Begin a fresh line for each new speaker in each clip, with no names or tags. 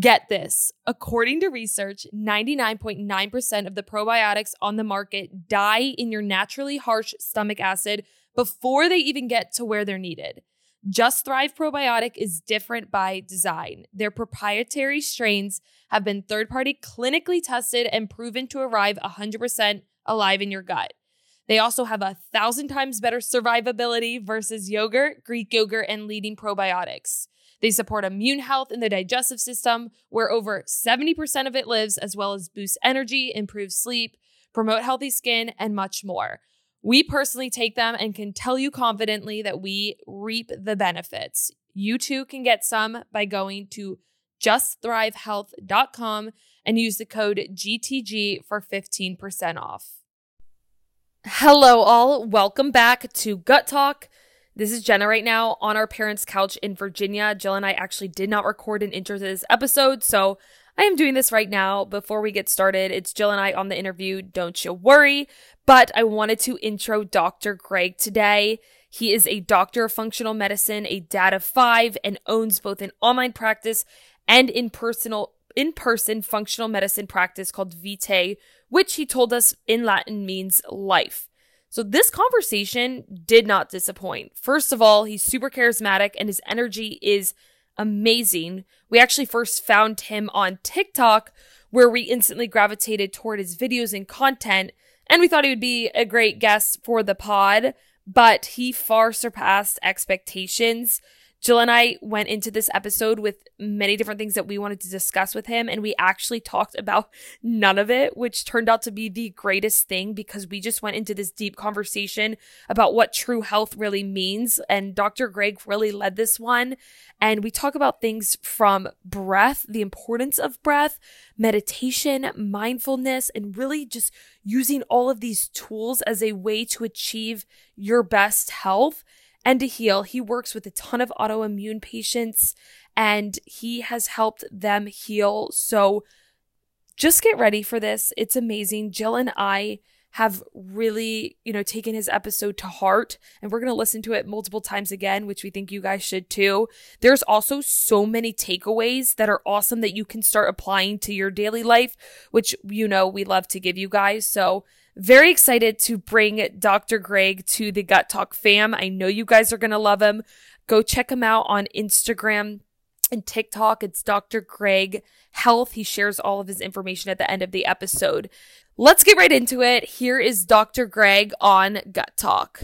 Get this. According to research, 99.9% of the probiotics on the market die in your naturally harsh stomach acid before they even get to where they're needed. Just Thrive Probiotic is different by design. Their proprietary strains have been third party clinically tested and proven to arrive 100% alive in your gut. They also have a thousand times better survivability versus yogurt, Greek yogurt, and leading probiotics. They support immune health in the digestive system, where over 70% of it lives, as well as boost energy, improve sleep, promote healthy skin, and much more. We personally take them and can tell you confidently that we reap the benefits. You too can get some by going to justthrivehealth.com and use the code GTG for 15% off. Hello, all. Welcome back to Gut Talk. This is Jenna right now on our parents' couch in Virginia. Jill and I actually did not record an intro to this episode, so I am doing this right now. Before we get started, it's Jill and I on the interview. Don't you worry. But I wanted to intro Dr. Greg today. He is a doctor of functional medicine, a dad of five, and owns both an online practice and in personal in person functional medicine practice called Vitae, which he told us in Latin means life. So this conversation did not disappoint. First of all, he's super charismatic and his energy is amazing. We actually first found him on TikTok where we instantly gravitated toward his videos and content and we thought he would be a great guest for the pod, but he far surpassed expectations. Jill and I went into this episode with many different things that we wanted to discuss with him, and we actually talked about none of it, which turned out to be the greatest thing because we just went into this deep conversation about what true health really means. And Dr. Greg really led this one. And we talk about things from breath, the importance of breath, meditation, mindfulness, and really just using all of these tools as a way to achieve your best health and to heal. He works with a ton of autoimmune patients and he has helped them heal. So just get ready for this. It's amazing. Jill and I have really, you know, taken his episode to heart and we're going to listen to it multiple times again, which we think you guys should too. There's also so many takeaways that are awesome that you can start applying to your daily life, which you know we love to give you guys. So very excited to bring Dr. Greg to the Gut Talk fam. I know you guys are going to love him. Go check him out on Instagram and TikTok. It's Dr. Greg Health. He shares all of his information at the end of the episode. Let's get right into it. Here is Dr. Greg on Gut Talk.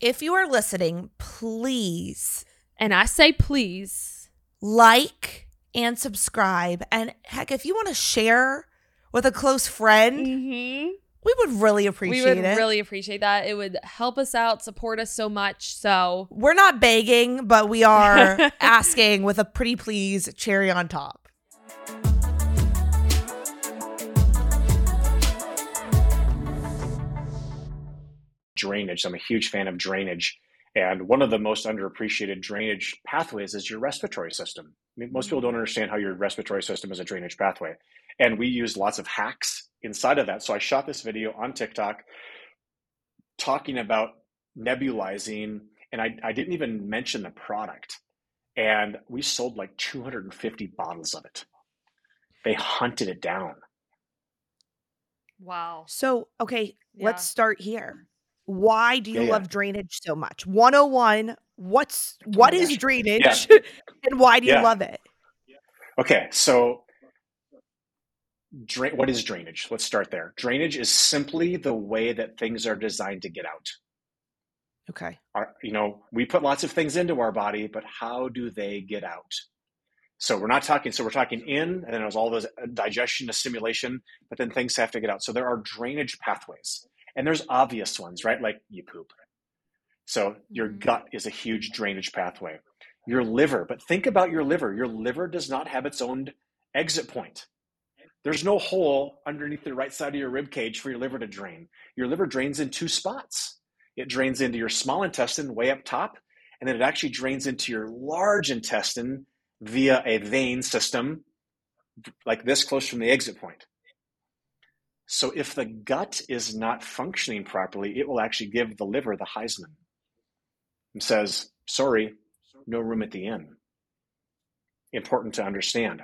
If you are listening, please,
and I say please,
like and subscribe. And heck, if you want to share with a close friend,
mm-hmm.
We would really appreciate
it. We would
it.
really appreciate that. It would help us out, support us so much. So
we're not begging, but we are asking with a pretty please cherry on top.
Drainage. I'm a huge fan of drainage. And one of the most underappreciated drainage pathways is your respiratory system. I mean, most mm-hmm. people don't understand how your respiratory system is a drainage pathway. And we use lots of hacks inside of that. So I shot this video on TikTok talking about nebulizing, and I, I didn't even mention the product. And we sold like 250 bottles of it. They hunted it down.
Wow.
So, okay, yeah. let's start here. Why do you yeah, love yeah. drainage so much? 101, what's oh what is drainage and why do you love it?
Okay, so Dra- what is drainage? Let's start there. Drainage is simply the way that things are designed to get out.
Okay.
Our, you know, we put lots of things into our body, but how do they get out? So we're not talking. So we're talking in, and then there's all those uh, digestion, assimilation, but then things have to get out. So there are drainage pathways, and there's obvious ones, right? Like you poop. So your mm-hmm. gut is a huge drainage pathway. Your liver, but think about your liver. Your liver does not have its own exit point There's no hole underneath the right side of your rib cage for your liver to drain. Your liver drains in two spots. It drains into your small intestine way up top, and then it actually drains into your large intestine via a vein system like this close from the exit point. So if the gut is not functioning properly, it will actually give the liver the Heisman and says, sorry, no room at the inn. Important to understand.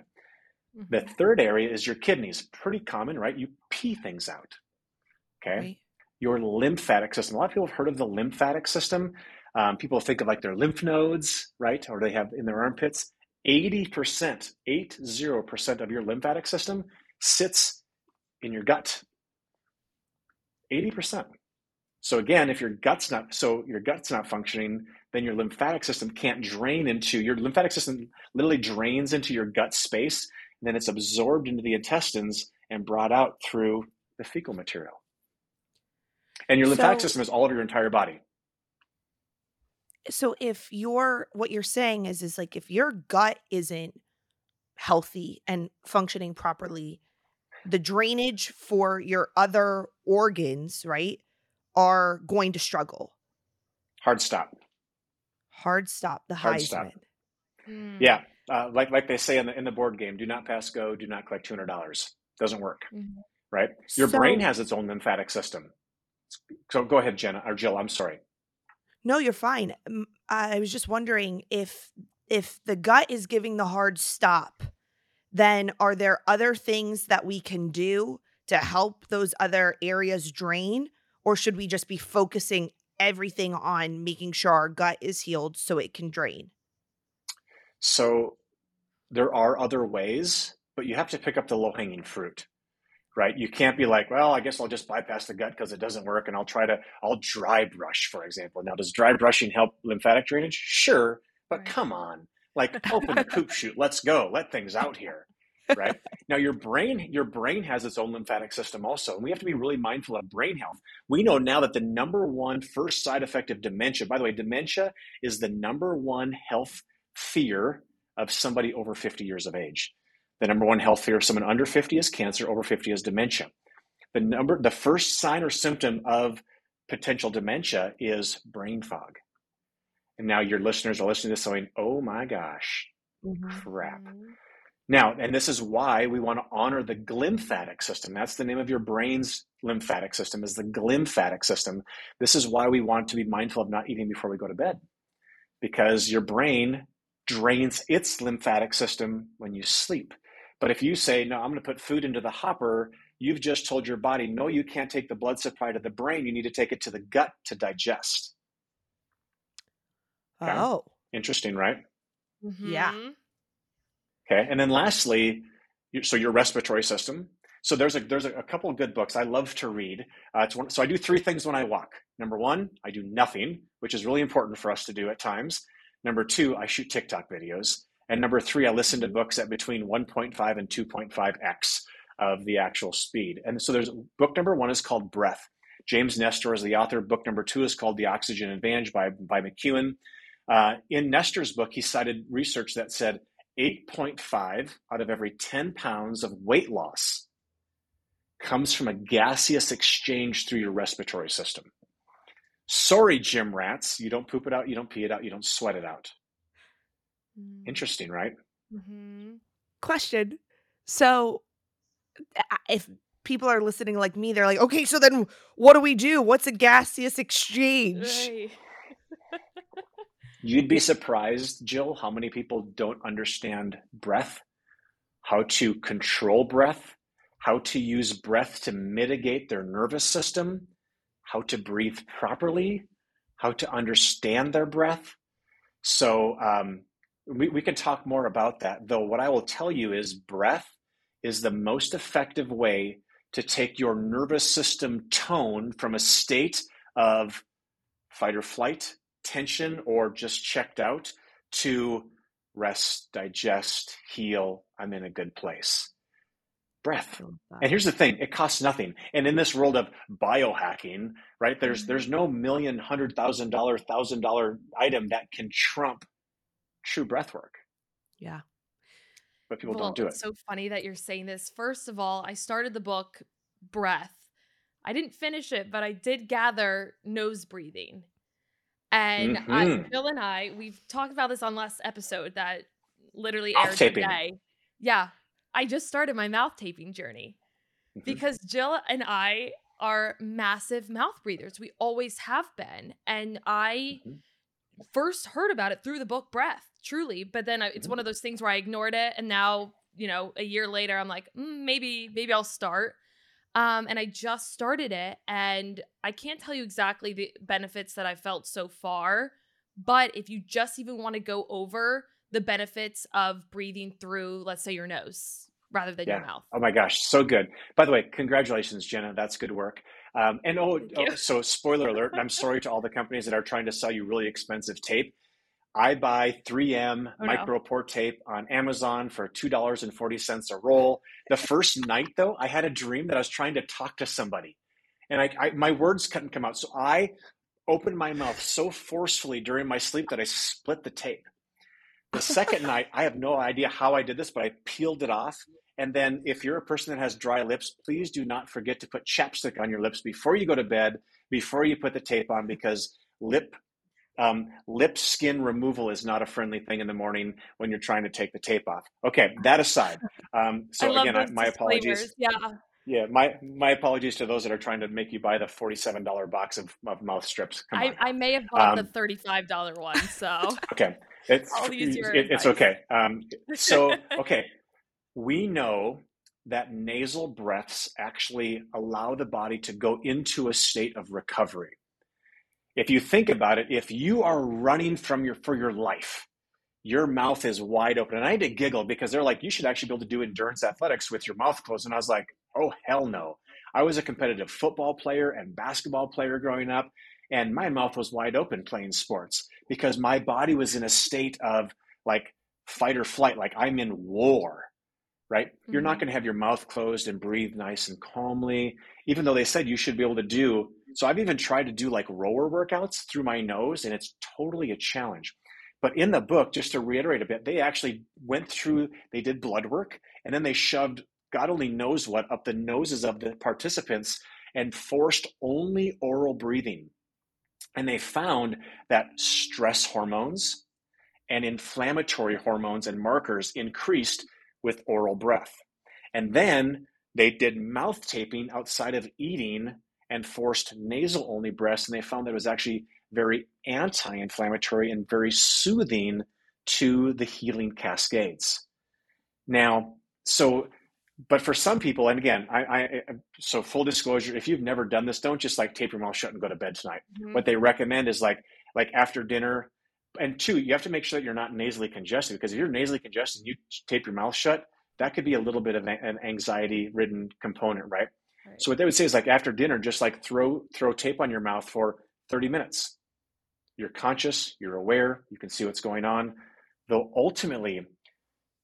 Mm-hmm. The third area is your kidneys. Pretty common, right? You pee things out. Okay. Right. Your lymphatic system. A lot of people have heard of the lymphatic system. Um, people think of like their lymph nodes, right? Or they have in their armpits. 80%, 80% of your lymphatic system sits in your gut. 80%. So again, if your gut's not so your gut's not functioning, then your lymphatic system can't drain into your lymphatic system literally drains into your gut space, then it's absorbed into the intestines and brought out through the fecal material. And your lymphatic so, system is all over your entire body.
So if your what you're saying is is like if your gut isn't healthy and functioning properly, the drainage for your other organs, right, are going to struggle.
Hard stop.
Hard stop. The Hard Heisman. Stop.
Hmm. Yeah, uh, like like they say in the in the board game, do not pass go, do not collect two hundred dollars. Doesn't work, mm-hmm. right? Your so, brain has its own lymphatic system. So go ahead, Jenna or Jill. I'm sorry.
No, you're fine. I was just wondering if if the gut is giving the hard stop, then are there other things that we can do to help those other areas drain or should we just be focusing everything on making sure our gut is healed so it can drain?
So there are other ways, but you have to pick up the low hanging fruit right? You can't be like, well, I guess I'll just bypass the gut because it doesn't work and I'll try to, I'll dry brush, for example. Now, does dry brushing help lymphatic drainage? Sure, but right. come on, like open the poop chute. Let's go. Let things out here. Right now, your brain, your brain has its own lymphatic system also, and we have to be really mindful of brain health. We know now that the number one first side effect of dementia. By the way, dementia is the number one health fear of somebody over 50 years of age. The number one health fear of someone under 50 is cancer, over 50 is dementia. The number, the first sign or symptom of potential dementia is brain fog. And now your listeners are listening to this going, oh my gosh, mm-hmm. crap. Now, and this is why we want to honor the glymphatic system. That's the name of your brain's lymphatic system is the glymphatic system. This is why we want to be mindful of not eating before we go to bed. Because your brain drains its lymphatic system when you sleep. But if you say, no, I'm going to put food into the hopper, you've just told your body, no, you can't take the blood supply to the brain. You need to take it to the gut to digest.
Okay? Oh.
Interesting, right?
Mm-hmm. Yeah.
Okay. And then lastly, so your respiratory system. So there's a there's a, a couple of good books I love to read. Uh, one, so I do three things when I walk. Number one, I do nothing, which is really important for us to do at times. Number two, I shoot TikTok videos. And number three, I listen to mm-hmm. books at between 1.5 and 2.5x of the actual speed. And so there's book number one is called Breath. James Nestor is the author. Book number two is called The Oxygen Advantage by, by McKeown. Uh, in Nestor's book, he cited research that said 8.5 out of every 10 pounds of weight loss comes from a gaseous exchange through your respiratory system. Sorry, gym rats, you don't poop it out, you don't pee it out, you don't sweat it out. Mm. Interesting, right?
Mm-hmm. Question. So, if people are listening like me, they're like, okay, so then what do we do? What's a gaseous exchange?
You'd be surprised, Jill, how many people don't understand breath, how to control breath, how to use breath to mitigate their nervous system, how to breathe properly, how to understand their breath. So, um, we, we can talk more about that. Though, what I will tell you is breath is the most effective way to take your nervous system tone from a state of fight or flight, tension, or just checked out to rest, digest, heal. I'm in a good place. Breath. And here's the thing, it costs nothing. And in this world of biohacking, right, there's mm-hmm. there's no million, hundred thousand dollar, thousand dollar item that can trump true breath work.
Yeah.
but people
well,
don't do it.
It's so funny that you're saying this. First of all, I started the book Breath. I didn't finish it, but I did gather nose breathing. And I,
Mhm.
Jill and I, we've talked about this on last episode that literally aired today. Yeah, I just started my mouth taping journey
Mhm.
because Jill and I are massive mouth breathers. We always have been. And I
Mhm.
first heard about it through the book Breath, truly. But then I, it's
Mhm.
one of those things where I ignored it. And now, you know, a year later, I'm like, mm, maybe, maybe I'll start. Um, and I just started it. And I can't tell you exactly the benefits that I felt so far. But if you just even want to go over the benefits of breathing through, let's say, your nose rather than your mouth.
Oh my gosh, so good. By the way, congratulations, Jenna. That's good work. Um, and oh, oh, so spoiler alert, and I'm sorry to all the companies that are trying to sell you really expensive tape. I buy 3M
Oh, no.
tape on Amazon for $2.40 a roll. The first night, though, I had a dream that I was trying to talk to somebody. And I, I my words couldn't come out. So I opened my mouth so forcefully during my sleep that I split the tape. The second night, I have no idea how I did this, but I peeled it off. And then, if you're a person that has dry lips, please do not forget to put chapstick on your lips before you go to bed, before you put the tape on, because lip um, lip skin removal is not a friendly thing in the morning when you're trying to take the tape off. Okay, that aside. Um, so again, I, my apologies.
Yeah.
Yeah, my my apologies to those that are trying to make you buy the forty-seven dollar box of, of mouth strips.
I. I may have bought the
Um,
thirty-five dollar one, so
Okay, it's
I'll use your
it- it's okay. Um, so okay, we know that nasal breaths actually allow the body to go into a state of recovery. If you think about it, if you are running from your for your life, your mouth is wide open. And I had to giggle because they're like, you should actually be able to do endurance athletics with your mouth closed. And I was like, oh hell no. I was a competitive football player and basketball player growing up, and my mouth was wide open playing sports because my body was in a state of like fight or flight, like I'm in war, right? You're not
Mhm.
going to have your mouth closed and breathe nice and calmly, even though they said you should be able to do. So I've even tried to do like rower workouts through my nose, and it's totally a challenge. But in the book, just to reiterate a bit, they actually went through, they did blood work, and then they shoved God only knows what up the noses of the participants and forced only oral breathing. And they found that stress hormones and inflammatory hormones and markers increased with oral breath. And then they did mouth taping outside of eating and forced nasal only breaths. And they found that it was actually very anti inflammatory and very soothing to the healing cascades. Now, so, but for some people, and again, I, I, so full disclosure, if you've never done this, don't just like tape your mouth shut and go to bed tonight.
Mhm.
What they recommend is like, like after dinner, and two, you have to make sure that you're not nasally congested because if you're nasally congested and you tape your mouth shut, that could be a little bit of an anxiety ridden component, right?
Right.
So what they would say is like after dinner, just like throw throw tape on your mouth for 30 minutes. You're conscious, you're aware, you can see what's going on. Though ultimately,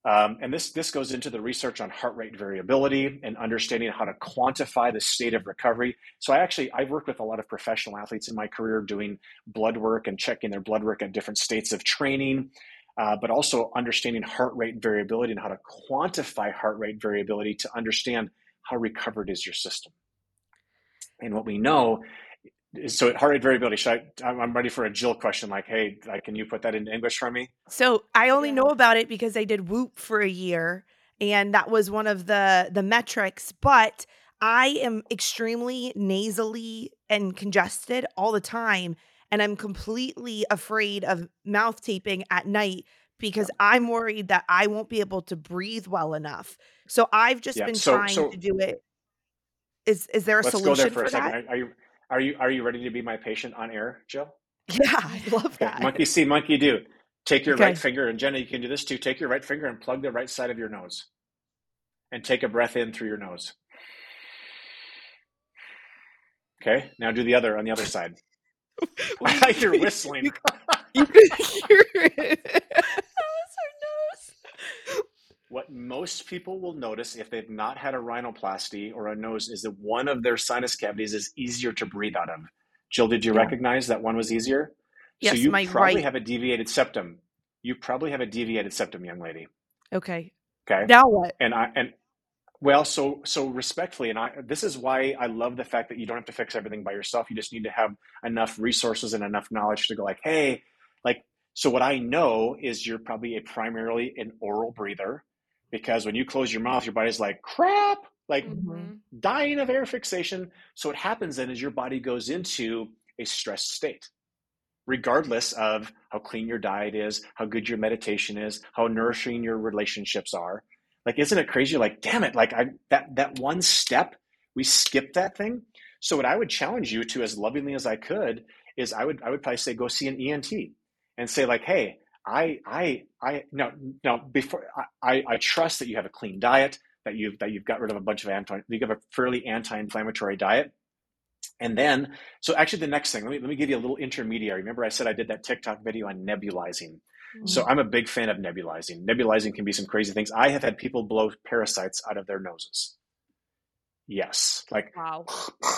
um, and this this goes into the research on heart rate variability and understanding how to quantify the state of recovery. So I actually I've worked with a lot of professional athletes in my career doing blood work and checking their blood work at different states of training, uh, but also understanding heart rate variability and how to quantify heart rate variability to understand how recovered is your system. And what we know so heart rate variability. Should I? I'm I'm ready for a Jill question. Like, hey, like, can you put that into English for me?
So I only know about it because I did Whoop for a year, and that was one of the the metrics. But I am extremely nasally and congested all the time, and I'm completely afraid of mouth taping at night because I'm worried that I won't be able to breathe well enough. So I've just
Yeah,
been
so-
trying
so-
to do it. Is is there a
Let's go
solution
there for,
for
a second.
that?
Are, are you are you are you ready to be my patient on air, Jill?
Yeah, I love
Okay.
that.
Monkey see, monkey do. Take your
Okay.
right finger, and Jenna, you can do this too. Take your right finger and plug the right side of your nose, and take a breath in through your nose. Okay. Now do the other on the other side. You're whistling.
You could hear it.
That was her nose.
What most people will notice if they've not had a rhinoplasty or a nose is that one of their sinus cavities is easier to breathe out of. Jill, did you
Yeah.
recognize that one was easier? so
Yes,
you
my
probably
right-
have a deviated septum. You probably have a deviated septum, young lady.
Okay.
Okay.
Now what?
And I and well, so so respectfully, and I this is why I love the fact that you don't have to fix everything by yourself. You just need to have enough resources and enough knowledge to go like, hey, like so what I know is you're probably a primarily an oral breather because when you close your mouth, your body's like crap, like
Mhm.
dying of air fixation. So what happens then is your body goes into a stressed state, regardless of how clean your diet is, how good your meditation is, how nourishing your relationships are. Like, isn't it crazy? Like, damn it, like I that that one step, we skipped that thing. So what I would challenge you to, as lovingly as I could, is I would I would probably say go see an ENT and say like, hey, I I I no no before I I trust that you have a clean diet that you've that you've got rid of a bunch of anti you have a fairly anti-inflammatory diet. And then so actually the next thing let me, let me give you a little intermediary. Remember i said i did that tiktok video on nebulizing. So i'm a big fan of nebulizing. Nebulizing can be some crazy things. I have had people blow parasites out of their noses. Yes like
Wow.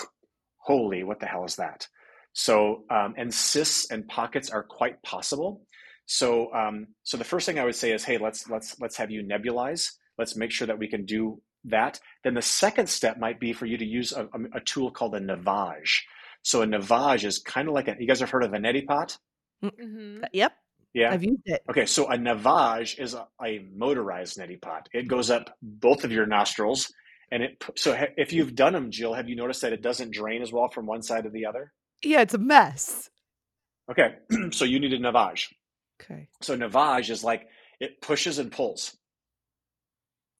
holy what the hell is that? So um, and cysts and pockets are quite possible so um, so the first thing i would say is hey let's let's let's have you nebulize let's make sure that we can do that then the second step might be for you to use a, a tool called a navage so a navage is kind of like a you guys have heard of a neti pot
hmm
Yep,
yeah
I've used it.
Okay, so a navage is a, a motorized neti pot. It goes up both of your nostrils, and it. So ha- if you've done them, Jill, have you noticed that it doesn't drain as well from one side to the other?
Yeah, it's a mess.
Okay, so you need a navage.
Okay.
So navage is like it pushes and pulls.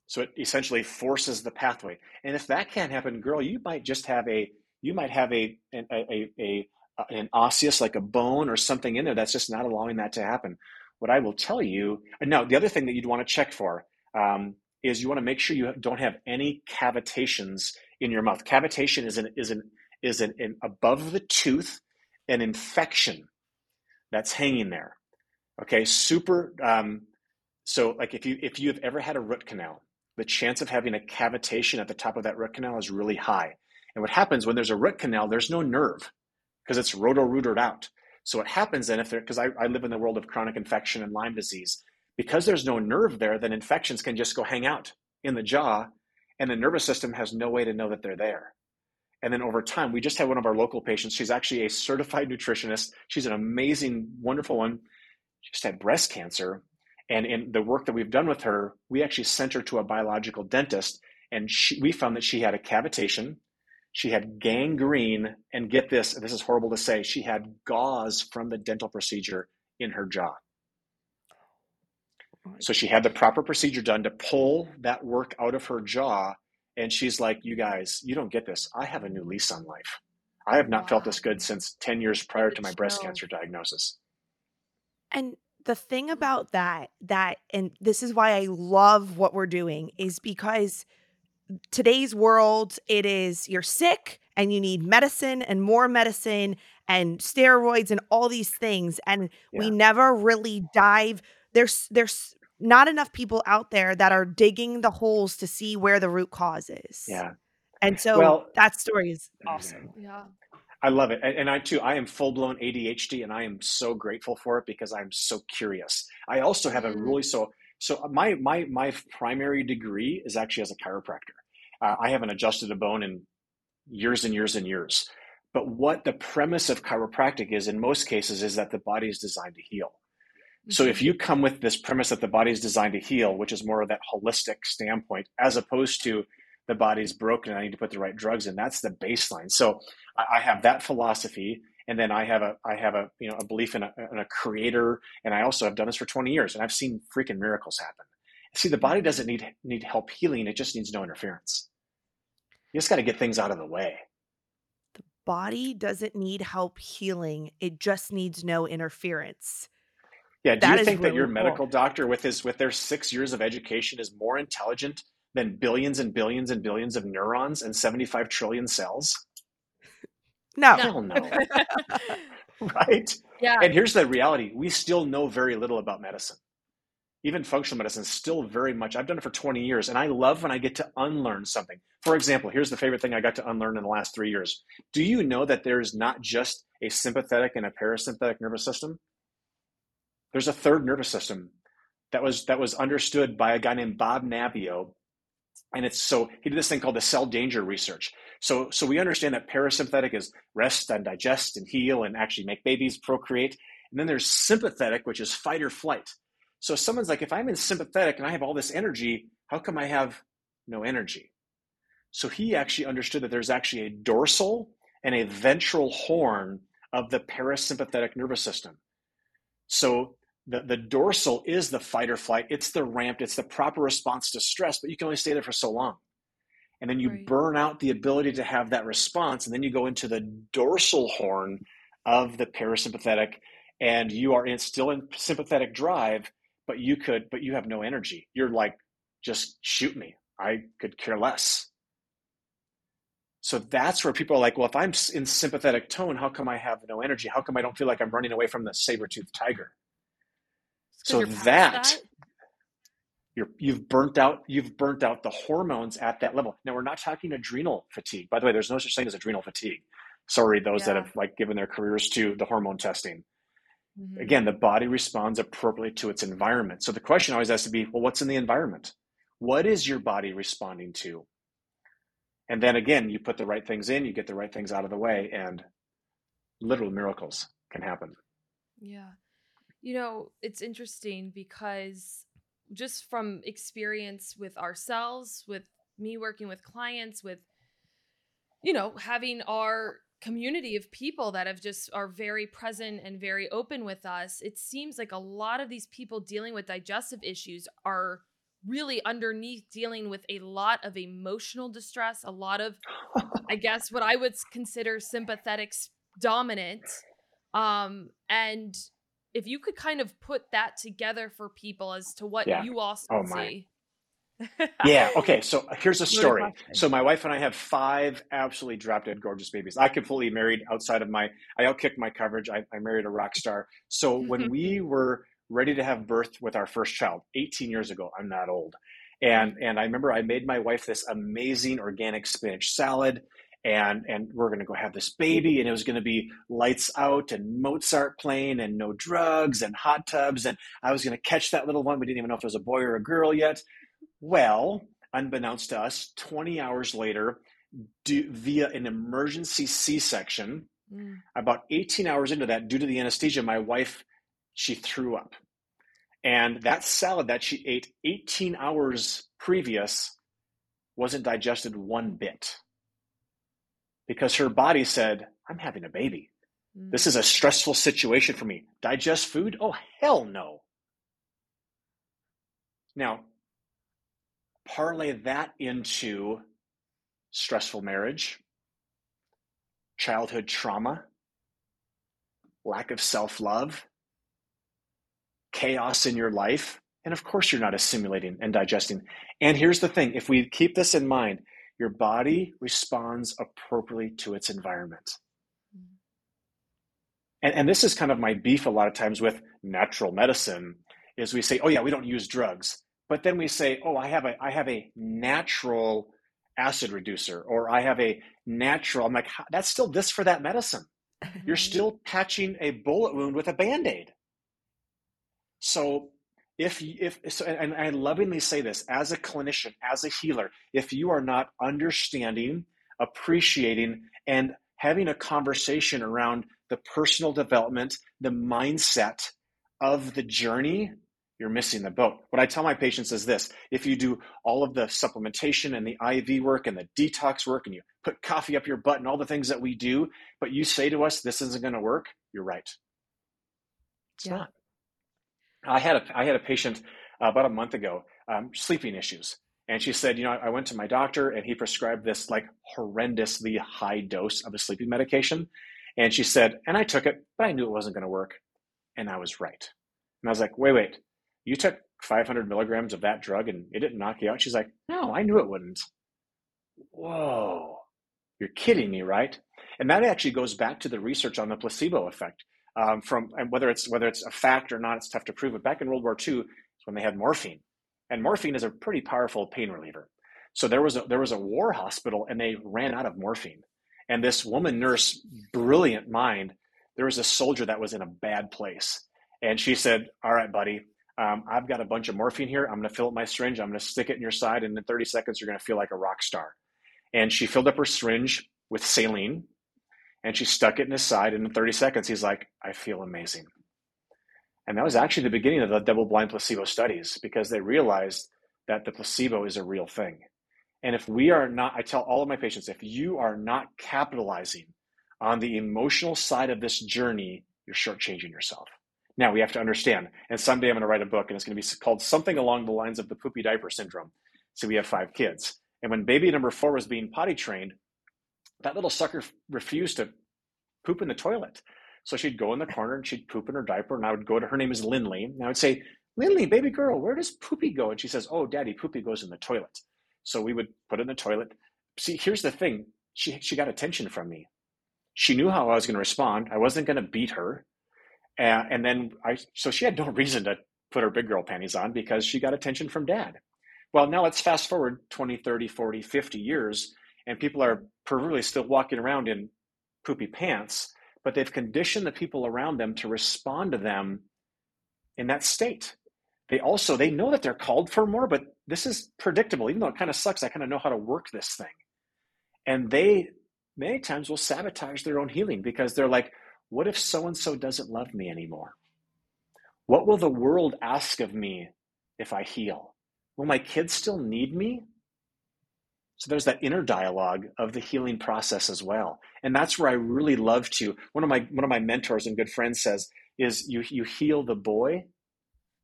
So it essentially forces the pathway. And if that can't happen, girl, you might just have a you might have a an, a, a, a an osseous like a bone or something in there that's just not allowing that to happen. What I will tell you now, the other thing that you'd want to check for um, is you want to make sure you don't have any cavitations in your mouth. Cavitation is an is an is an, an above the tooth an infection that's hanging there. Okay, super. Um, so, like if you if you have ever had a root canal, the chance of having a cavitation at the top of that root canal is really high. And what happens when there's a root canal, there's no nerve because it's roto-rooted out. So what happens then if there, because I, I live in the world of chronic infection and Lyme disease, because there's no nerve there, then infections can just go hang out in the jaw, and the nervous system has no way to know that they're there. And then over time, we just had one of our local patients. She's actually a certified nutritionist. She's an amazing, wonderful one. She just had breast cancer. And in the work that we've done with her, we actually sent her to a biological dentist, and she, we found that she had a cavitation, she had gangrene, and get this, this is horrible to say, she had gauze from the dental procedure in her jaw. So she had the proper procedure done to pull that work out of her jaw. And she's like, You guys, you don't get this. I have a new lease on life. I have not felt this good since 10 years prior to my breast cancer diagnosis.
And the thing about that, that, and this is why I love what we're doing, is because today's world, it is you're sick and you need medicine and more medicine and steroids and all these things. And we never really dive. There's, there's, not enough people out there that are digging the holes to see where the root cause is.
Yeah.
And so
Well-
that story is awesome.
Yeah.
I love it. And, and I too, I am full blown ADHD and I am so grateful for it because I'm so curious. I also have a
Mm.
really so, so my, my, my primary degree is actually as a chiropractor. Uh, I haven't adjusted a bone in years and years and years. But what the premise of chiropractic is in most cases is that the body is designed to heal. So if you come with this premise that the body is designed to heal, which is more of that holistic standpoint, as opposed to the body's broken and I need to put the right drugs in, that's the baseline. So I, I have that philosophy, and then I have a I have a you know a belief in a, in a creator, and I also have done this for 20 years, and I've seen freaking miracles happen. See, the body doesn't need need help healing; it just needs no interference. You just got to get things out of the way.
The body doesn't need help healing. It just needs no interference.
Yeah, do
That
you think that your medical
cool.
doctor with his with their six years of education is more intelligent than billions and billions and billions of neurons and 75 trillion cells?
No.
Hell no. right?
Yeah.
And here's the reality. We still know very little about medicine. Even functional medicine is still very much, I've done it for 20 years, and I love when I get to unlearn something. For example, here's the favorite thing I got to unlearn in the last three years. Do you know that there's not just a sympathetic and a parasympathetic nervous system? There's a third nervous system that was that was understood by a guy named Bob Naviaux. And it's so he did this thing called the cell danger research. So so we understand that parasympathetic is rest and digest and heal and actually make babies, procreate. And then there's sympathetic, which is fight or flight. So someone's like, if I'm in sympathetic and I have all this energy, how come I have no energy? So he actually understood that there's actually a dorsal and a ventral horn of the parasympathetic nervous system. So the, the dorsal is the fight or flight, it's the ramp, it's the proper response to stress, but you can only stay there for so long. And then you right. burn out the ability to have that response, and then you go into the dorsal horn of the parasympathetic, and you are in, still in sympathetic drive, but you could, but you have no energy. You're like, just shoot me. I could care less. So that's where people are like, well, if I'm in sympathetic tone, how come I have no energy? How come I don't feel like I'm running away from the saber-toothed tiger? So that, that you're, you've burnt out you've burnt out the hormones at that level. Now we're not talking adrenal fatigue. By the way, there's no such thing as adrenal fatigue. Sorry, those yeah. that have like given their careers to the hormone testing. Mm-hmm. Again, the body responds appropriately to its environment. So the question always has to be, well, what's in the environment? What is your body responding to? And then again, you put the right things in, you get the right things out of the way, and literal miracles can happen.
Yeah. You know, it's interesting because just from experience with ourselves, with me working with clients, with, you know, having our community of people that have just are very present and very open with us, it seems like a lot of these people dealing with digestive issues are really underneath dealing with a lot of emotional distress, a lot of, I guess, what I would consider sympathetic dominant. Um, and if you could kind of put that together for people as to what yeah. you also oh, see.
yeah. Okay. So uh, here's a story. So my wife and I have five absolutely drop dead gorgeous babies. I completely married outside of my. I outkicked my coverage. I, I married a rock star. So when we were ready to have birth with our first child 18 years ago. I'm not old. And and I remember I made my wife this amazing organic spinach salad and and we're going to go have this baby and it was going to be lights out and Mozart playing and no drugs and hot tubs and I was going to catch that little one. We didn't even know if it was a boy or a girl yet. Well, unbeknownst to us, 20 hours later, do, via an emergency C-section, mm. about 18 hours into that, due to the anesthesia, my wife she threw up. And that salad that she ate 18 hours previous wasn't digested one bit because her body said, I'm having a baby. Mm. This is a stressful situation for me. Digest food? Oh, hell no. Now, parlay that into stressful marriage, childhood trauma, lack of self love, chaos in your life. And of course, you're not assimilating and digesting. And here's the thing if we keep this in mind, your body responds appropriately to its environment. And, and this is kind of my beef a lot of times with natural medicine is we say, oh yeah, we don't use drugs. But then we say, oh, I have a I have a natural acid reducer or I have a natural. I'm like, that's still this for that medicine. You're still patching a bullet wound with a band-aid. So if if so, and I lovingly say this as a clinician, as a healer, if you are not understanding, appreciating, and having a conversation around the personal development, the mindset of the journey, you're missing the boat. What I tell my patients is this if you do all of the supplementation and the IV work and the detox work and you put coffee up your butt and all the things that we do, but you say to us, this isn't going to work, you're right. It's yeah. not. I had a I had a patient uh, about a month ago, um, sleeping issues, and she said, you know, I, I went to my doctor and he prescribed this like horrendously high dose of a sleeping medication, and she said, and I took it, but I knew it wasn't going to work, and I was right. And I was like, wait, wait, you took 500 milligrams of that drug and it didn't knock you out? She's like, no, I knew it wouldn't. Whoa, you're kidding me, right? And that actually goes back to the research on the placebo effect um, from and whether it's whether it's a fact or not, it's tough to prove. But back in World War II, it's when they had morphine, and morphine is a pretty powerful pain reliever. So there was a there was a war hospital, and they ran out of morphine. And this woman nurse, brilliant mind, there was a soldier that was in a bad place, and she said, "All right, buddy, um, I've got a bunch of morphine here. I'm going to fill up my syringe. I'm going to stick it in your side. And in 30 seconds, you're going to feel like a rock star. And she filled up her syringe with saline and she stuck it in his side. And in 30 seconds, he's like, I feel amazing. And that was actually the beginning of the double blind placebo studies because they realized that the placebo is a real thing. And if we are not, I tell all of my patients, if you are not capitalizing on the emotional side of this journey, you're shortchanging yourself. Now we have to understand, and someday I'm going to write a book and it's going to be called something along the lines of the poopy diaper syndrome. So we have five kids. And when baby number four was being potty trained, that little sucker refused to poop in the toilet. So she'd go in the corner and she'd poop in her diaper, and I would go to her name is Lindley, and I would say, Lindley, baby girl, where does Poopy go? And she says, Oh, Daddy, Poopy goes in the toilet. So we would put it in the toilet. See, here's the thing: she she got attention from me. She knew how I was going to respond. I wasn't going to beat her, and, and then I so she had no reason to put her big girl panties on because she got attention from Dad. Well, now let's fast forward 20, 30, 40, 50 years, and people are perversely still walking around in poopy pants but they've conditioned the people around them to respond to them in that state. They also they know that they're called for more, but this is predictable. Even though it kind of sucks, I kind of know how to work this thing. And they many times will sabotage their own healing because they're like, what if so and so doesn't love me anymore? What will the world ask of me if I heal? Will my kids still need me? So there's that inner dialogue of the healing process as well. And that's where I really love to. One of my one of my mentors and good friends says is you you heal the boy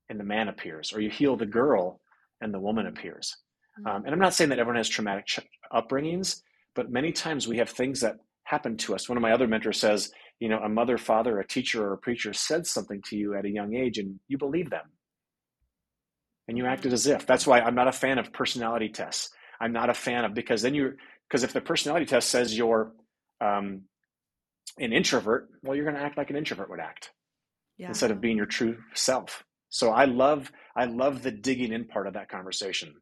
and the man appears, or you heal the girl and the woman appears. Mm-hmm. Um, and I'm not saying that everyone has traumatic ch- upbringings, but many times we have things that happen to us. One of my other mentors says, you know, a mother, father, a teacher, or a preacher said something to you at a young age, and you believe them, and you acted as if. That's why I'm not a fan of personality tests. I'm not a fan of because then you because if the personality test says you're um, an introvert, well, you're going to act like an introvert would act yeah. instead of being your true self. So I love I love the digging in part of that conversation.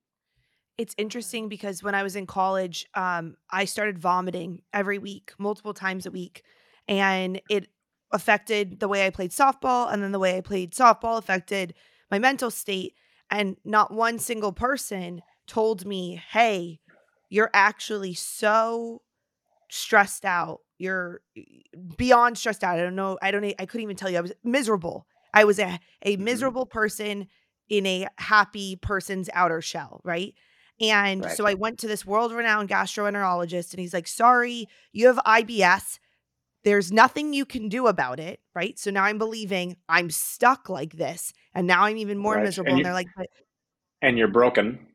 It's interesting because when I was in college, um, I started vomiting every week, multiple times a week, and it affected the way I played softball, and then the way I played softball affected my mental state. And not one single person told me, hey, you're actually so stressed out. You're beyond stressed out. I don't know. I don't, I couldn't even tell you. I was miserable. I was a, a mm-hmm. miserable person in a happy person's outer shell, right? And right. so I went to this world renowned gastroenterologist, and he's like, sorry, you have IBS. There's nothing you can do about it, right? So now I'm believing I'm stuck like this. And now I'm even more right. miserable. And, you, and they're like, but,
and you're broken.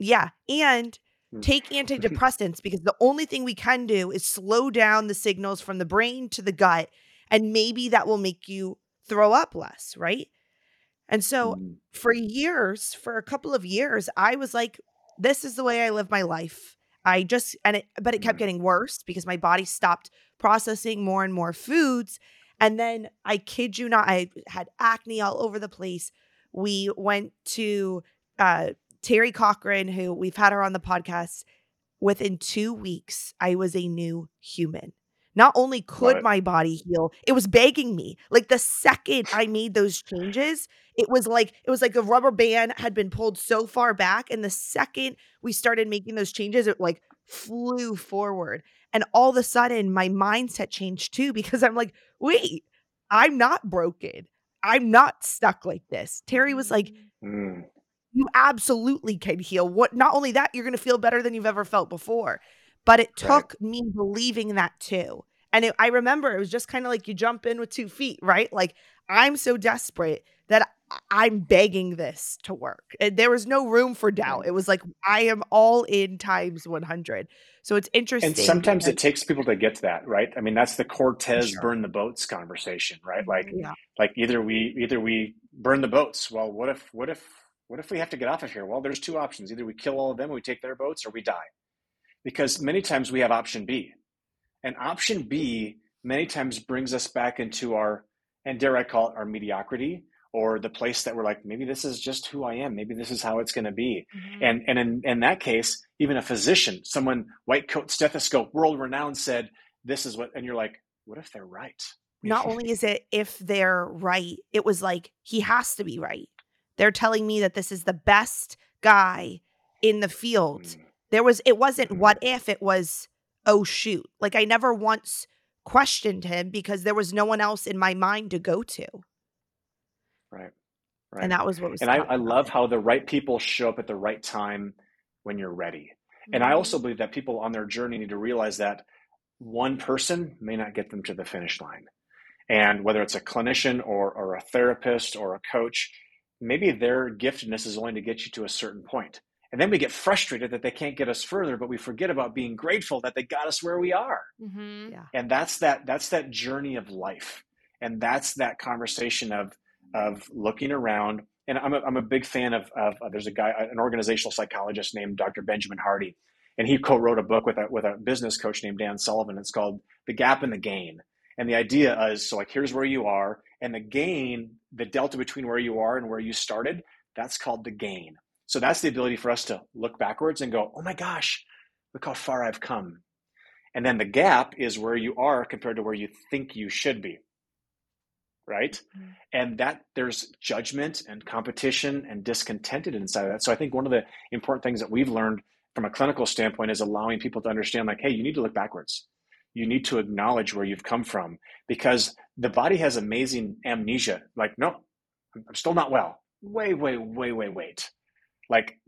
Yeah. And mm. take antidepressants because the only thing we can do is slow down the signals from the brain to the gut. And maybe that will make you throw up less. Right. And so mm. for years, for a couple of years, I was like, this is the way I live my life. I just, and it, but it kept mm. getting worse because my body stopped processing more and more foods. And then I kid you not, I had acne all over the place. We went to uh, Terry Cochran, who we've had her on the podcast, within two weeks, I was a new human. Not only could right. my body heal, it was begging me. Like the second I made those changes, it was like it was like a rubber band had been pulled so far back. And the second we started making those changes, it like flew forward. And all of a sudden, my mindset changed too, because I'm like, wait, I'm not broken. I'm not stuck like this. Terry was like, mm you absolutely can heal. What not only that, you're going to feel better than you've ever felt before. But it took right. me believing that too. And it, I remember it was just kind of like you jump in with two feet, right? Like I'm so desperate that I'm begging this to work. And there was no room for doubt. It was like I am all in times 100. So it's interesting.
And sometimes it takes people to get to that, right? I mean, that's the Cortez sure. burn the boats conversation, right? Like, yeah. like either we either we burn the boats. Well, what if what if what if we have to get off of here? Well, there's two options. Either we kill all of them, we take their boats, or we die. Because many times we have option B. And option B many times brings us back into our, and dare I call it our mediocrity, or the place that we're like, maybe this is just who I am. Maybe this is how it's going to be. Mm-hmm. And, and in, in that case, even a physician, someone, white coat stethoscope, world renowned said, this is what, and you're like, what if they're right?
not only is it if they're right, it was like he has to be right. They're telling me that this is the best guy in the field.
Mm.
There was it wasn't what if, it was oh shoot. Like I never once questioned him because there was no one else in my mind to go to.
Right. Right.
And that was what was
and I, I love how the right people show up at the right time when you're ready. And I also believe that people on their journey need to realize that one person may not get them to the finish line. And whether it's a clinician or, or a therapist or a coach, maybe their giftedness is only to get you to a certain point. And then we get frustrated that they can't get us further, but we forget about being grateful that they got us where we are.
Mm-hmm.
Yeah.
And that's that that's that journey of life. And that's that conversation of of looking around. And I'm a, I'm a big fan of, of uh, there's a guy, an organizational psychologist named Dr. Benjamin Hardy, and he co-wrote a book with a with a business coach named Dan Sullivan. It's called The Gap and the Gain. And the idea is so like here's where you are, and the gain, the delta between where you are and where you started, that's called the gain. So that's the ability for us to look backwards and go, oh my gosh, look how far I've come. And then the gap is where you are compared to where you think you should be. Right.
Mhm.
And that there's judgment and competition and discontented inside of that. So I think one of the important things that we've learned from a clinical standpoint is allowing people to understand like, hey, you need to look backwards. You need to acknowledge where you've come from because the body has amazing amnesia. Like, no, I'm still not well. Wait, wait, wait, wait, wait. Like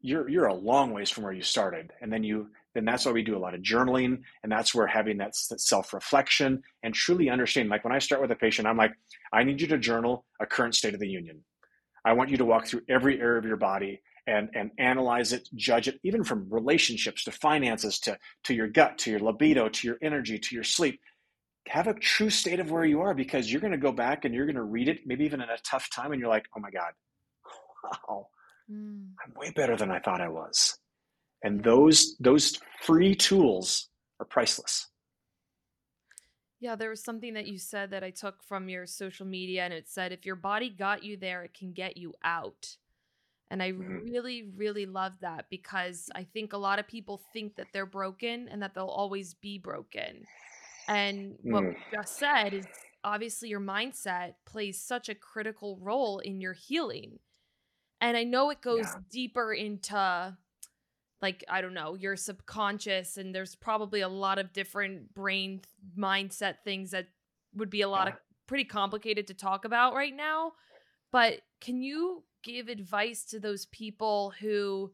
you're you're a long ways from where you started. And then you then that's why we do a lot of journaling and that's where having that, that self-reflection and truly understanding like when i start with a patient i'm like i need you to journal a current state of the union i want you to walk through every area of your body and and analyze it judge it even from relationships to finances to to your gut to your libido to your energy to your sleep have a true state of where you are because you're going to go back and you're going to read it maybe even in a tough time and you're like oh my god wow
Mm.
i'm way better than i thought i was and those those free tools are priceless
Yeah, there was something that you said that I took from your social media, and it said, if your body got you there, it can get you out. And I
Mhm.
really, really love that because I think a lot of people think that they're broken and that they'll always be broken. And what
Mm.
we just said is obviously your mindset plays such a critical role in your healing. And I know it goes
Yeah.
deeper into like I don't know, your subconscious and there's probably a lot of different brain mindset things that would be a lot
Yeah.
of pretty complicated to talk about right now. But can you give advice to those people who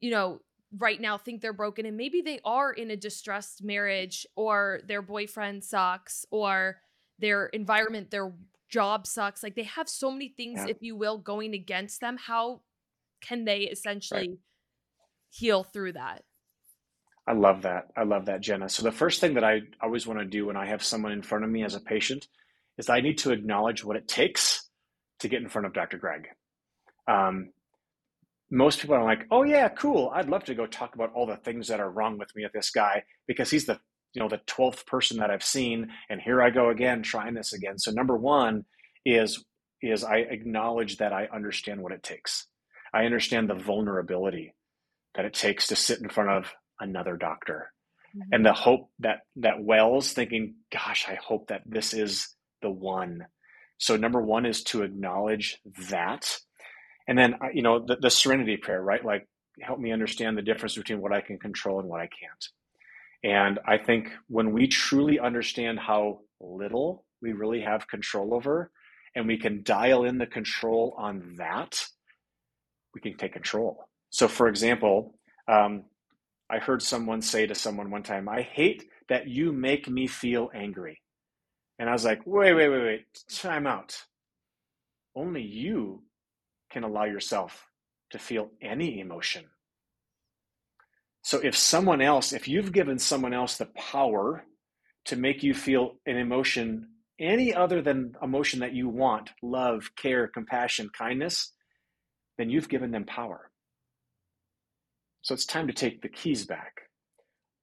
you know, right now think they're broken and maybe they are in a distressed marriage or their boyfriend sucks or their environment, their job sucks. Like they have so many things,
Yeah.
if you will, going against them. How can they essentially heal through that?
I love that. I love that, Jenna. So the first thing that I always want to do when I have someone in front of me as a patient is I need to acknowledge what it takes to get in front of Dr. Greg. Um, most people are like, "Oh yeah, cool. I'd love to go talk about all the things that are wrong with me with this guy because he's the you know the twelfth person that I've seen, and here I go again trying this again." So number one is is I acknowledge that I understand what it takes. I understand the vulnerability that it takes to sit in front of another doctor and the hope that that wells thinking gosh i hope that this is the one so number one is to acknowledge that. And then uh, you know the, the serenity prayer right? Like help me understand the difference between what i can control and what i can't. And i think when we truly understand how little we really have control over and we can dial in the control on that we can take control. So for example um, I heard someone say to someone one time, I hate that you make me feel angry. And I was like, wait, wait, wait, wait, time out. Only you can allow yourself to feel any emotion. So if someone else, if you've given someone else the power to make you feel an emotion, any other than emotion that you want, love, care, compassion, kindness, then you've given them power. So it's time to take the keys back.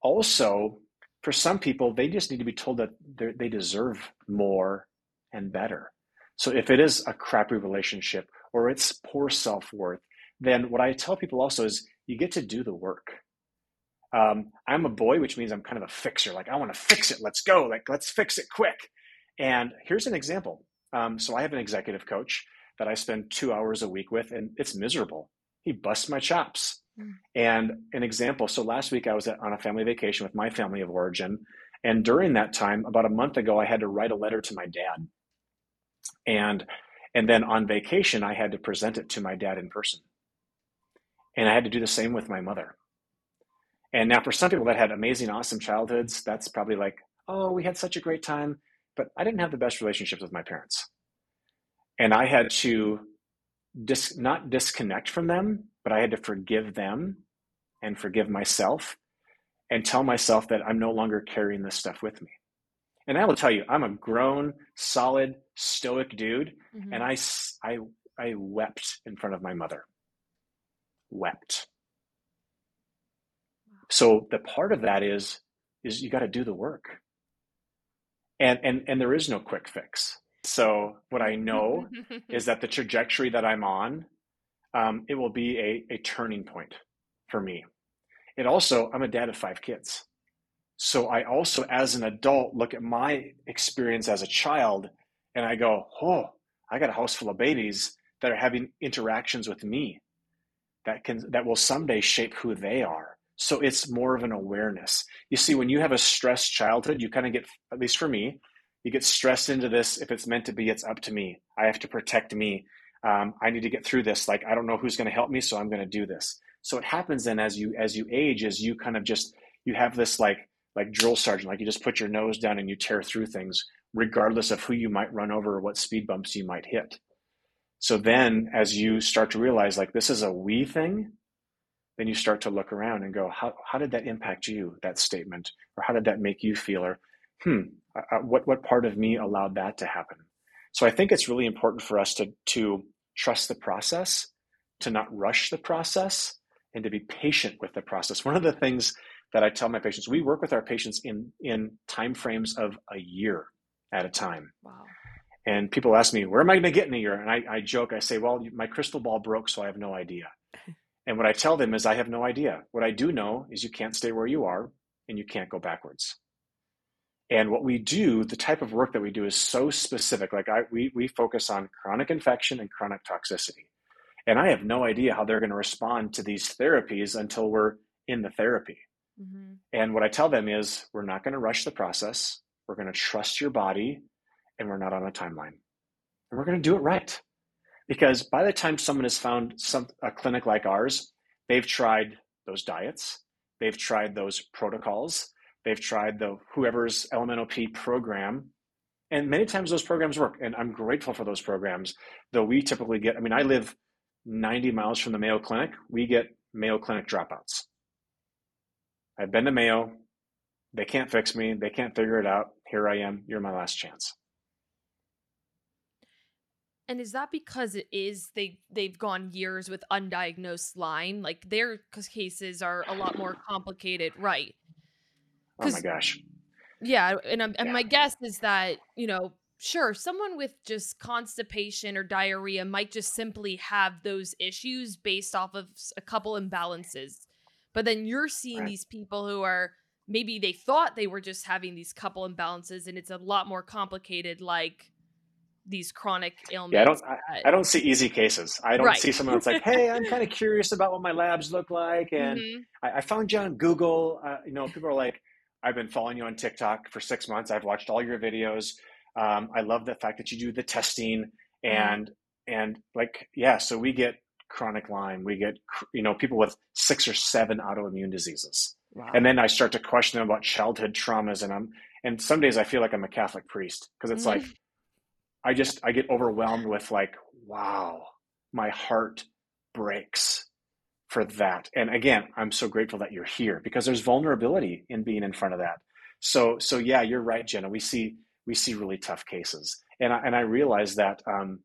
Also, for some people, they just need to be told that they deserve more and better. So if it is a crappy relationship or it's poor self worth, then what I tell people also is you get to do the work. Um, I'm a boy, which means I'm kind of a fixer. Like, I want to fix it. Let's go. Like, let's fix it quick. And here's an example. Um, so I have an executive coach that I spend two hours a week with, and it's miserable. He busts my chops. Mm. And an example so last week I was on a family vacation with my family of origin. And during that time, about a month ago, I had to write a letter to my dad. And and then on vacation, I had to present it to my dad in person. And I had to do the same with my mother. And now, for some people that had amazing, awesome childhoods, that's probably like, oh, we had such a great time. But I didn't have the best relationships with my parents. And I had to dis- not disconnect from them, but I had to forgive them and forgive myself and tell myself that I'm no longer carrying this stuff with me. And I will tell you, I'm a grown, solid, stoic dude, mm-hmm. and I, I, I wept in front of my mother. Wept. So the part of that is is you got to do the work. And and and there is no quick fix. So what I know is that the trajectory that I'm on, um, it will be a, a turning point for me. It also, I'm a dad of five kids. So I also, as an adult, look at my experience as a child and I go, oh, I got a house full of babies that are having interactions with me that can that will someday shape who they are. So it's more of an awareness. You see, when you have a stressed childhood, you kind of get, at least for me, you get stressed into this. If it's meant to be, it's up to me. I have to protect me. Um, I need to get through this. Like I don't know who's going to help me, so I'm going to do this. So it happens then as you as you age, as you kind of just you have this like like drill sergeant, like you just put your nose down and you tear through things, regardless of who you might run over or what speed bumps you might hit. So then, as you start to realize like this is a we thing, then you start to look around and go, how, how did that impact you, that statement? Or how did that make you feel? Or, hmm, uh, uh, what, what part of me allowed that to happen? So I think it's really important for us to, to trust the process, to not rush the process, and to be patient with the process. One of the things that I tell my patients, we work with our patients in, in time frames of a year at a time. Wow. And people ask me, where am I going to get in a year? And I, I joke, I say, well, my crystal ball broke, so I have no idea. And what I tell them is, I have no idea. What I do know is you can't stay where you are and you can't go backwards. And what we do, the type of work that we do is so specific. Like I, we, we focus on chronic infection and chronic toxicity. And I have no idea how they're going to respond to these therapies until we're in the therapy. Mm-hmm. And what I tell them is, we're not going to rush the process. We're going to trust your body and we're not on a timeline. And we're going to do it right because by the time someone has found some a clinic like ours they've tried those diets they've tried those protocols they've tried the whoever's LMNOP program and many times those programs work and i'm grateful for those programs though we typically get i mean i live 90 miles from the mayo clinic we get mayo clinic dropouts i've been to mayo they can't fix me they can't figure it out here i am you're my last chance
and is that because it is they they've gone years with undiagnosed Lyme? Like their cases are a lot more complicated, right?
Oh my gosh.
Yeah, and and yeah. my guess is that you know, sure, someone with just constipation or diarrhea might just simply have those issues based off of a couple imbalances, but then you're seeing right. these people who are maybe they thought they were just having these couple imbalances, and it's a lot more complicated, like these chronic ailments.
Yeah, I don't. I, I don't see easy cases. I don't right. see someone that's like, "Hey, I'm kind of curious about what my labs look like," and mm-hmm. I, I, found you on Google. Uh, you know, people are like, "I've been following you on TikTok for six months. I've watched all your videos. Um, I love the fact that you do the testing mm-hmm. and mm-hmm. and like, yeah." So we get chronic Lyme. We get you know people with six or seven autoimmune diseases, wow. and then I start to question them about childhood traumas, and I'm and some days I feel like I'm a Catholic priest because it's mm-hmm. like I just I get overwhelmed with like, wow, my heart breaks for that. And again, I'm so grateful that you're here because there's vulnerability in being in front of that. So so yeah, you're right, Jenna. We see we see really tough cases, and I, and I realize that um,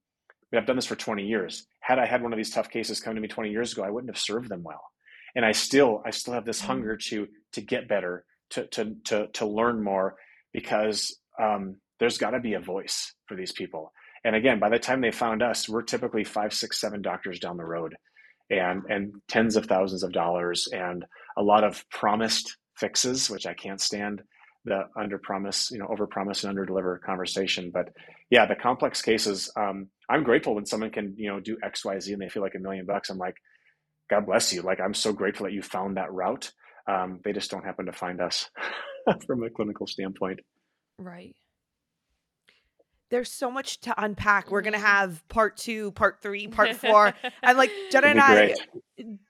I've done this for 20 years. Had I had one of these tough cases come to me 20 years ago, I wouldn't have served them well. And I still I still have this mm. hunger to to get better, to to to to learn more because um, there's got to be a voice for these people. And again, by the time they found us, we're typically five, six, seven doctors down the road and, and tens of thousands of dollars and a lot of promised fixes, which I can't stand the under promise, you know, over promise and under deliver conversation. But yeah, the complex cases, um, I'm grateful when someone can, you know, do X, Y, Z and they feel like a million bucks. I'm like, God bless you. Like, I'm so grateful that you found that route. Um, they just don't happen to find us from a clinical standpoint.
Right.
There's so much to unpack. We're gonna mm-hmm. have part two, part three, part four. I'm like Jenna and I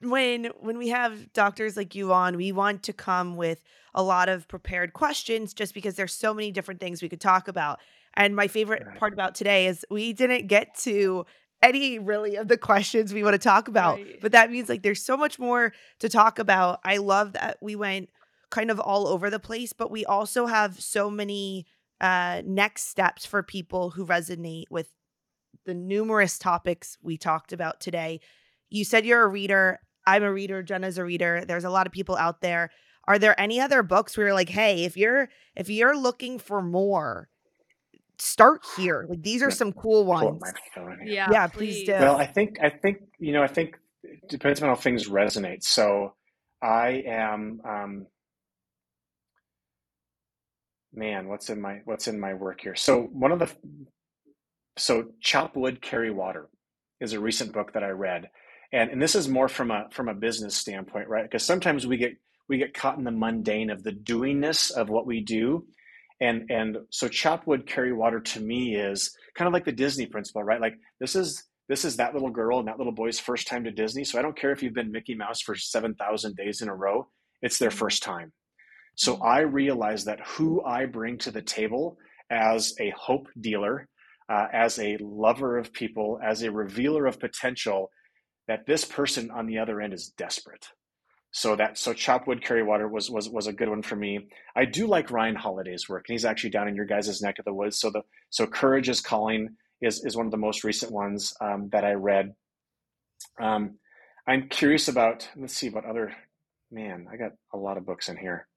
when when we have doctors like you on, we want to come with a lot of prepared questions just because there's so many different things we could talk about. And my favorite right. part about today is we didn't get to any really of the questions we want to talk about. Right. But that means like there's so much more to talk about. I love that we went kind of all over the place, but we also have so many uh, next steps for people who resonate with the numerous topics we talked about today. You said you're a reader. I'm a reader. Jenna's a reader. There's a lot of people out there. Are there any other books where you're like, hey, if you're if you're looking for more, start here. Like these are some cool ones.
Yeah,
yeah, please do.
Well, I think I think you know I think it depends on how things resonate. So I am um, man, what's in my what's in my work here? So one of the so chop wood, carry water is a recent book that I read, and and this is more from a from a business standpoint, right? Because sometimes we get we get caught in the mundane of the doingness of what we do, and and so chop wood carry water to me is kind of like the disney principle right? Like this is this is that little girl and that little boy's first time to disney. So i don't care if you've been mickey mouse for 7000 days in a row it's their mm-hmm. first time so i realize that who i bring to the table as a hope dealer uh, as a lover of people as a revealer of potential that this person on the other end is desperate so that so chop wood carry water was was was a good one for me. I do like Ryan Holiday's work, and he's actually down in your guys' neck of the woods. So the so courage is calling is is one of the most recent ones um, that I read. Um, I'm curious about let's see what other man I got a lot of books in here.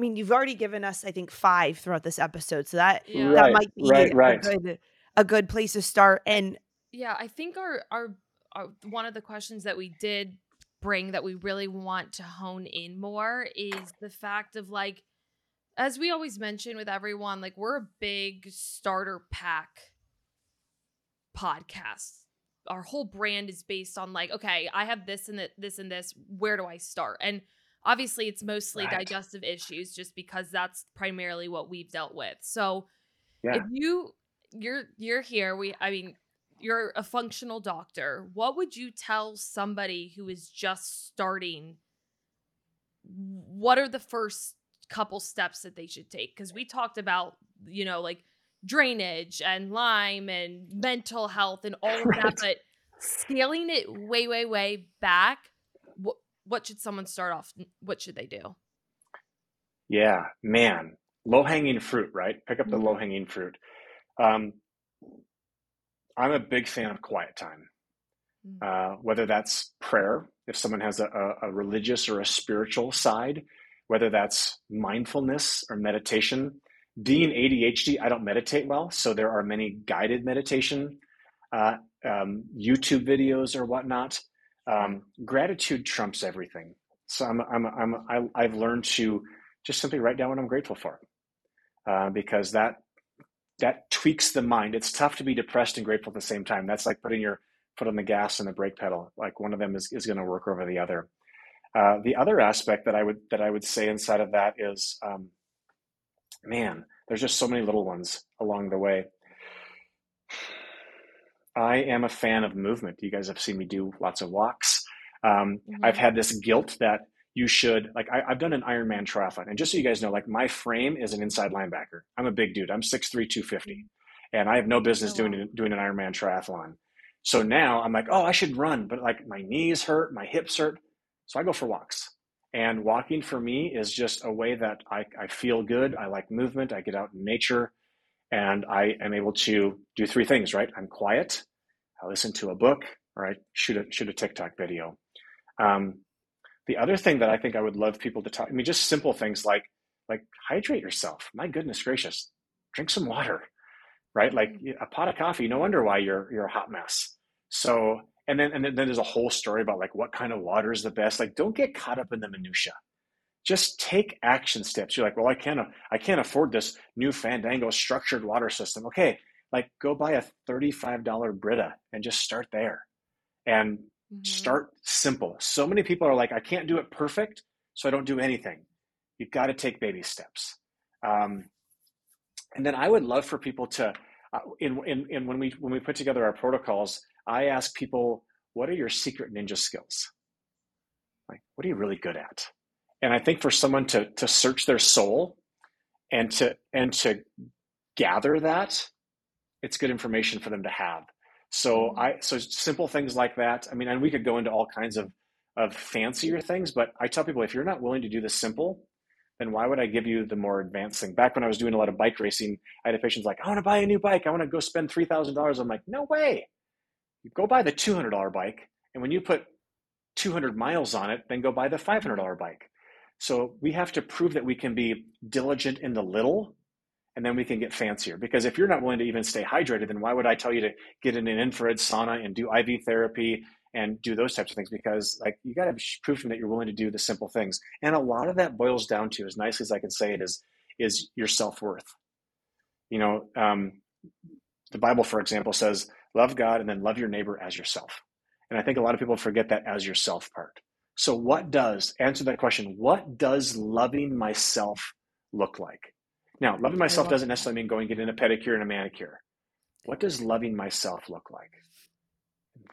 I mean, you've already given us, I think, five throughout this episode, so that yeah. that might be right, right. A, good, a good place to start. And
yeah, I think our, our our one of the questions that we did bring that we really want to hone in more is the fact of like as we always mention with everyone like we're a big starter pack podcast our whole brand is based on like okay i have this and this and this where do i start and obviously it's mostly right. digestive issues just because that's primarily what we've dealt with so yeah. if you you're you're here we i mean you're a functional doctor. What would you tell somebody who is just starting? What are the first couple steps that they should take? Because we talked about, you know, like drainage and Lyme and mental health and all of right. that, but scaling it way, way, way back, what, should someone start off? What should they do?
Yeah, man, low hanging fruit, right? Pick up the mm-hmm. low hanging fruit. Um, I'm a big fan of quiet time, mm. uh, whether that's prayer, if someone has a, a, religious or a spiritual side, whether that's mindfulness or meditation. Being ADHD, I don't meditate well, so there are many guided meditation, uh, um, YouTube videos or whatnot. Um, gratitude trumps everything. So I'm, I'm, I'm, I, have learned to just simply write down what I'm grateful for, uh, because that that tweaks the mind. It's tough to be depressed and grateful at the same time. That's like putting your foot on the gas and the brake pedal. Like one of them is, is going to work over the other. Uh, the other aspect that I would that I would say inside of that is, um, man, there's just so many little ones along the way. I am a fan of movement. You guys have seen me do lots of walks. Um, mm-hmm. I've had this guilt that you should like I, have done an Ironman triathlon, and just so you guys know, like my frame is an inside linebacker. I'm a big dude. I'm 6'3", 250, and I have no business oh, wow. doing doing an Ironman triathlon. So now I'm like, oh, I should run, but like my knees hurt, my hips hurt, so I go for walks. And walking for me is just a way that I, I feel good. I like movement. I get out in nature, and I am able to do three things. Right, I'm quiet. I listen to a book, or I shoot a shoot a TikTok video. Um, the other thing that I think I would love people to talk, I mean, just simple things like like hydrate yourself. My goodness gracious, drink some water, right? Like mm. a pot of coffee. No wonder why you're you're a hot mess. So and then and then, then there's a whole story about like what kind of water is the best. Like, don't get caught up in the minutia. Just take action steps. You're like, well, I can't I can't afford this new Fandango structured water system. Okay, like go buy a $35 Brita and just start there. And mm-hmm. start simple. So many people are like, I can't do it perfect, so I don't do anything. You've got to take baby steps. Um, and then I would love for people to, uh, in, in, in when we when we put together our protocols, I ask people, what are your secret ninja skills? Like, what are you really good at? And I think for someone to to search their soul and to and to gather that, it's good information for them to have. So mm-hmm. I so simple things like that. I mean, and we could go into all kinds of of fancier things, but I tell people if you're not willing to do the simple, then why would I give you the more advanced thing? Back when I was doing a lot of bike racing, I had a patient like, I want to buy a new bike. I want to go spend three thousand dollars. I'm like, no way. You go buy the two hundred dollar bike, and when you put two hundred miles on it, then go buy the five hundred dollar bike. So we have to prove that we can be diligent in the little and then we can get fancier. Because if you're not willing to even stay hydrated, then why would I tell you to get in an infrared sauna and do IV therapy and do those types of things? Because like you got to prove to them that you're willing to do the simple things. And a lot of that boils down to, as nicely as I can say it, is is your self worth. You know, um, the Bible, for example, says, "Love God and then love your neighbor as yourself." And I think a lot of people forget that as yourself part. So, what does answer that question? What does loving myself look like? Now, loving myself doesn't necessarily mean going getting a pedicure and a manicure. What does loving myself look like?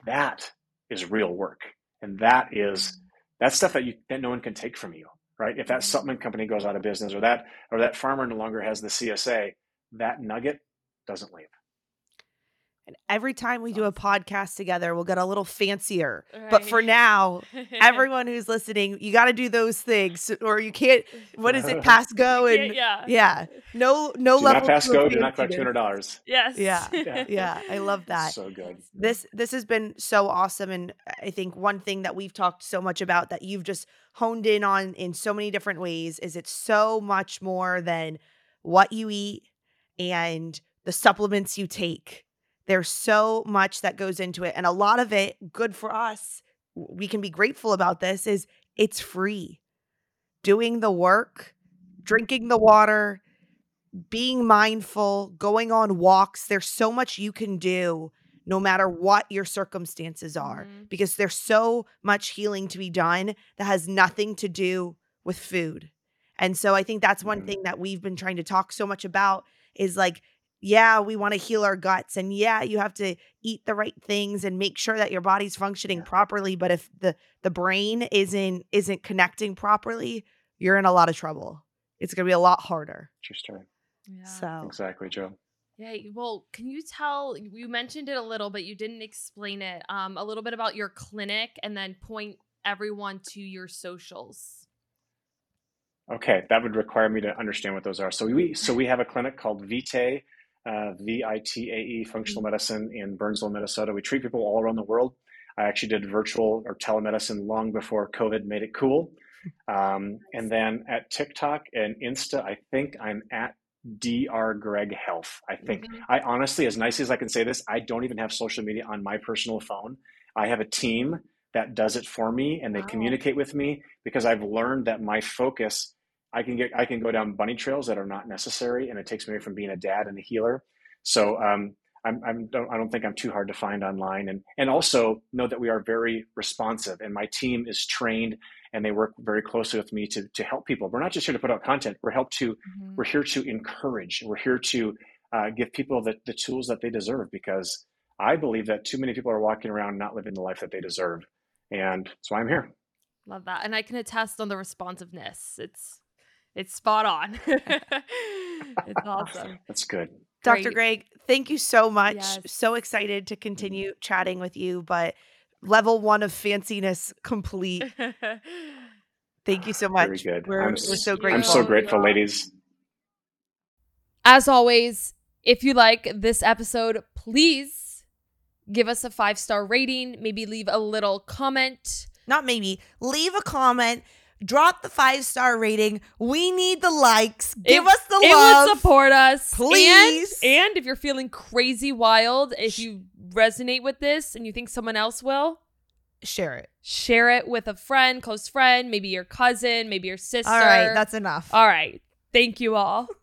That is real work. And that is that stuff that you that no one can take from you, right? If that supplement company goes out of business or that or that farmer no longer has the CSA, that nugget doesn't leave.
And every time we do a podcast together, we'll get a little fancier. Right. But for now, everyone who's listening, you got to do those things, or you can't. What is it? Pass go and
yeah,
yeah. No, no
do
level.
Not pass go. Do not collect two hundred dollars.
Yes.
Yeah. yeah, yeah. I love that.
So good.
This this has been so awesome, and I think one thing that we've talked so much about that you've just honed in on in so many different ways is it's so much more than what you eat and the supplements you take there's so much that goes into it. And a lot of it, good for us, we can be grateful about this, is it's free. Doing the work, drinking the water, being mindful, going on walks. There's so much you can do no matter what your circumstances are, mm-hmm. because there's so much healing to be done that has nothing to do with food. And so I think that's one mm-hmm. thing that we've been trying to talk so much about is like yeah, we want to heal our guts and yeah, you have to eat the right things and make sure that your body's functioning yeah. properly, but if the the brain isn't isn't connecting properly, you're in a lot of trouble. It's going to be a lot harder.
Interesting.
Yeah. So
Exactly, Joe.
Yeah, well, can you tell you mentioned it a little but you didn't explain it. Um a little bit about your clinic and then point everyone to your socials.
Okay, that would require me to understand what those are. So we so we have a clinic called Vitae uh, V-I-T-A-E, functional mm-hmm. medicine in Burnsville, Minnesota. We treat people all around the world. I actually did virtual or telemedicine long before COVID made it cool. Um, and then at TikTok and Insta, I think I'm at Dr. Greg Health. I think mm-hmm. I honestly, as nice as I can say this, I don't even have social media on my personal phone. I have a team that does it for me and they wow. communicate with me because I've learned that my focus I can get I can go down bunny trails that are not necessary, and it takes me away from being a dad and a healer. So um, I'm, I'm don't, I don't think I'm too hard to find online, and and also know that we are very responsive, and my team is trained and they work very closely with me to to help people. We're not just here to put out content. We're help to mm-hmm. we're here to encourage. We're here to uh, give people the, the tools that they deserve because I believe that too many people are walking around not living the life that they deserve, and that's why I'm here.
Love that, and I can attest on the responsiveness. It's it's spot on. it's awesome.
That's good.
Dr. Greg, thank you so much. Yes. So excited to continue mm-hmm. chatting with you, but level one of fanciness complete. thank you so much.
Very good.
We're,
I'm,
we're so grateful.
I'm so grateful, ladies.
As always, if you like this episode, please give us a five star rating. Maybe leave a little comment.
Not maybe, leave a comment drop the five star rating. We need the likes. Give it, us the it love.
It would support us,
please.
And, and if you're feeling crazy wild, if you resonate with this and you think someone else will,
Share it.
share it with a friend, close friend, maybe your cousin, maybe your sister.
All right, that's enough.
All right. Thank you all.